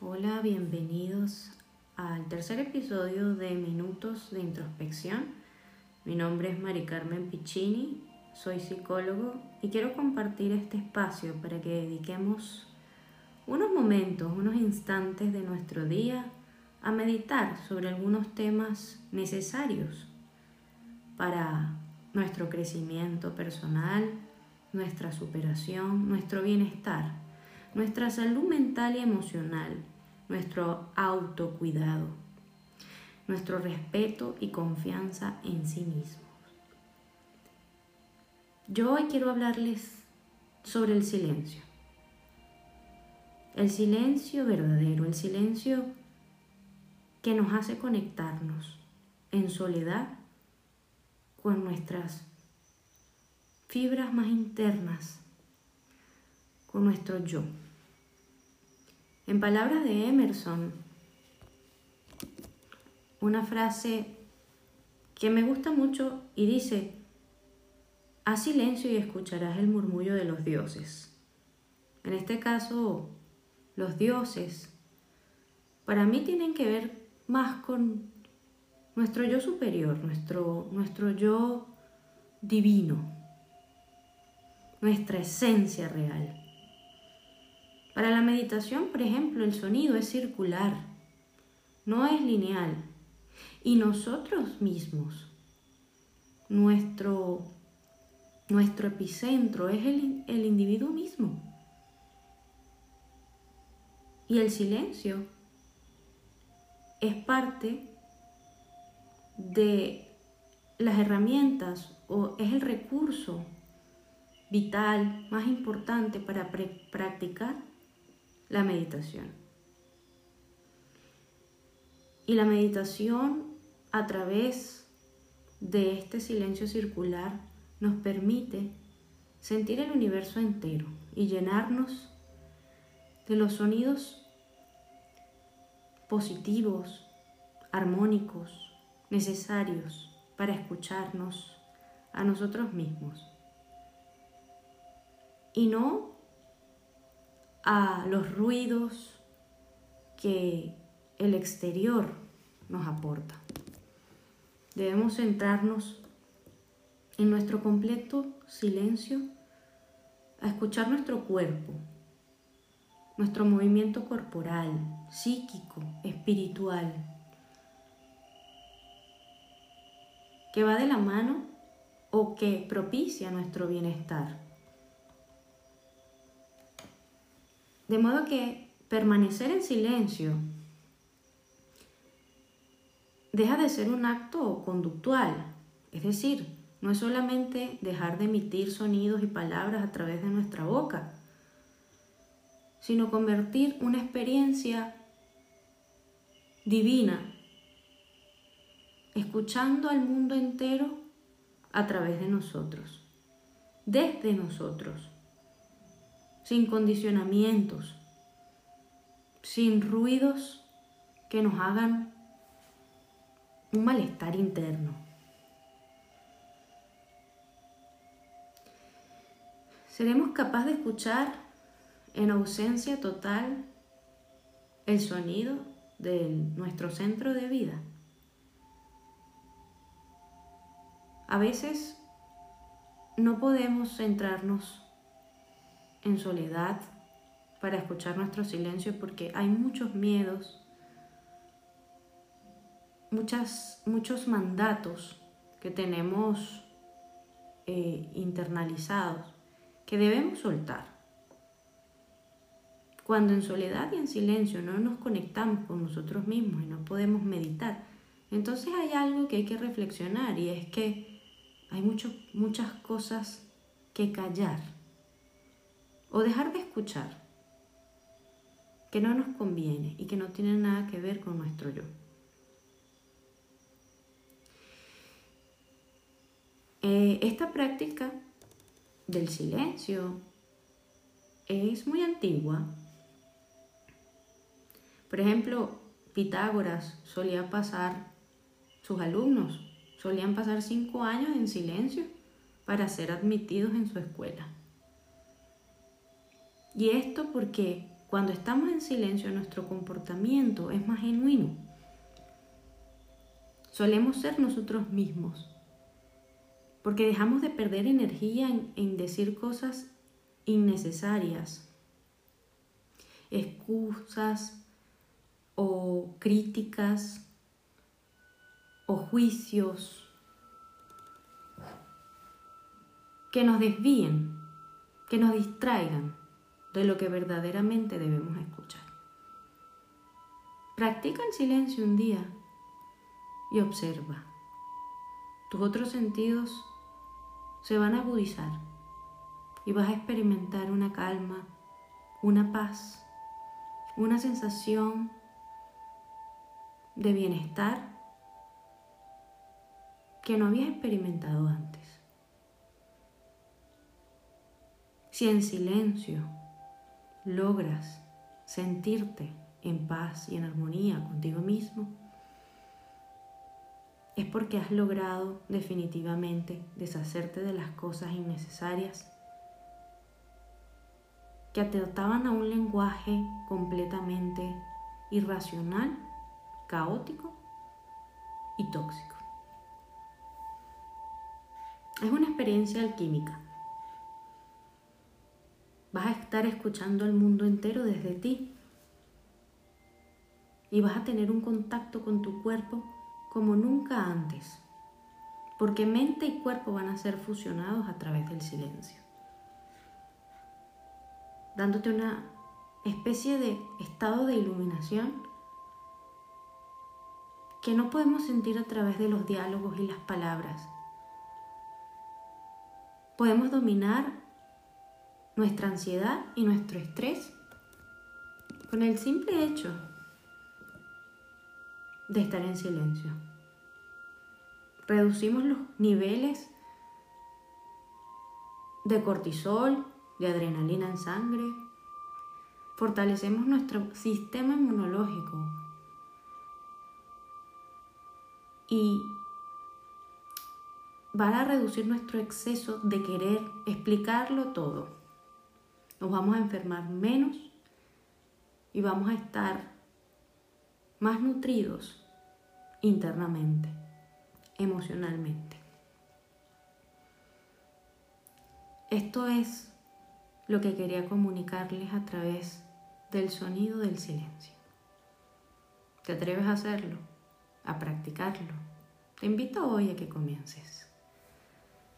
Hola, bienvenidos al tercer episodio de Minutos de Introspección. Mi nombre es Mari Carmen Piccini, soy psicólogo y quiero compartir este espacio para que dediquemos unos momentos, unos instantes de nuestro día a meditar sobre algunos temas necesarios para nuestro crecimiento personal, nuestra superación, nuestro bienestar, nuestra salud mental y emocional, nuestro autocuidado, nuestro respeto y confianza en sí mismos. Yo hoy quiero hablarles sobre el silencio. El silencio verdadero, el silencio que nos hace conectarnos en soledad con nuestras fibras más internas, con nuestro yo. En palabras de Emerson, una frase que me gusta mucho y dice, haz silencio y escucharás el murmullo de los dioses. En este caso, los dioses, para mí tienen que ver más con nuestro yo superior, nuestro, nuestro yo divino, nuestra esencia real. Para la meditación, por ejemplo, el sonido es circular, no es lineal. Y nosotros mismos, nuestro, nuestro epicentro es el, el individuo mismo. Y el silencio es parte de las herramientas o es el recurso vital más importante para practicar la meditación. Y la meditación a través de este silencio circular nos permite sentir el universo entero y llenarnos de los sonidos positivos, armónicos, necesarios para escucharnos a nosotros mismos y no a los ruidos que el exterior nos aporta. Debemos centrarnos en nuestro completo silencio a escuchar nuestro cuerpo, nuestro movimiento corporal, psíquico, espiritual, que va de la mano o que propicia nuestro bienestar. De modo que permanecer en silencio deja de ser un acto conductual, es decir, no es solamente dejar de emitir sonidos y palabras a través de nuestra boca, sino convertir una experiencia divina, escuchando al mundo entero a través de nosotros, desde nosotros sin condicionamientos, sin ruidos que nos hagan un malestar interno. Seremos capaces de escuchar en ausencia total el sonido de nuestro centro de vida. A veces no podemos centrarnos en soledad para escuchar nuestro silencio porque hay muchos miedos, muchas, muchos mandatos que tenemos eh, internalizados que debemos soltar. Cuando en soledad y en silencio no nos conectamos con nosotros mismos y no podemos meditar, entonces hay algo que hay que reflexionar y es que hay muchas cosas que callar o dejar de escuchar que no nos conviene y que no tiene nada que ver con nuestro yo. Eh, esta práctica del silencio es muy antigua. Por ejemplo, Pitágoras solía pasar, sus alumnos solían pasar cinco años en silencio para ser admitidos en su escuela. Y esto porque cuando estamos en silencio nuestro comportamiento es más genuino. Solemos ser nosotros mismos, porque dejamos de perder energía en, decir cosas innecesarias, excusas o críticas o juicios que nos desvíen, que nos distraigan de lo que verdaderamente debemos escuchar. Practica el silencio un día y observa. Tus otros sentidos se van a agudizar y vas a experimentar una calma, una paz, una sensación de bienestar que no habías experimentado antes. Si en silencio logras sentirte en paz y en armonía contigo mismo, es porque has logrado definitivamente deshacerte de las cosas innecesarias que atentaban a un lenguaje completamente irracional, caótico y tóxico. Es una experiencia alquímica Vas a estar escuchando al mundo entero desde ti. Y vas a tener un contacto con tu cuerpo como nunca antes. Porque mente y cuerpo van a ser fusionados a través del silencio. Dándote una especie de estado de iluminación que no podemos sentir a través de los diálogos y las palabras. Podemos dominar nuestra ansiedad y nuestro estrés con el simple hecho de estar en silencio. Reducimos los niveles de cortisol, de adrenalina en sangre, fortalecemos nuestro sistema inmunológico. Y van a reducir nuestro exceso de querer explicarlo todo nos vamos a enfermar menos y vamos a estar más nutridos internamente, emocionalmente. Esto es lo que quería comunicarles a través del sonido del silencio. ¿Te atreves a hacerlo? ¿A practicarlo? Te invito hoy a que comiences.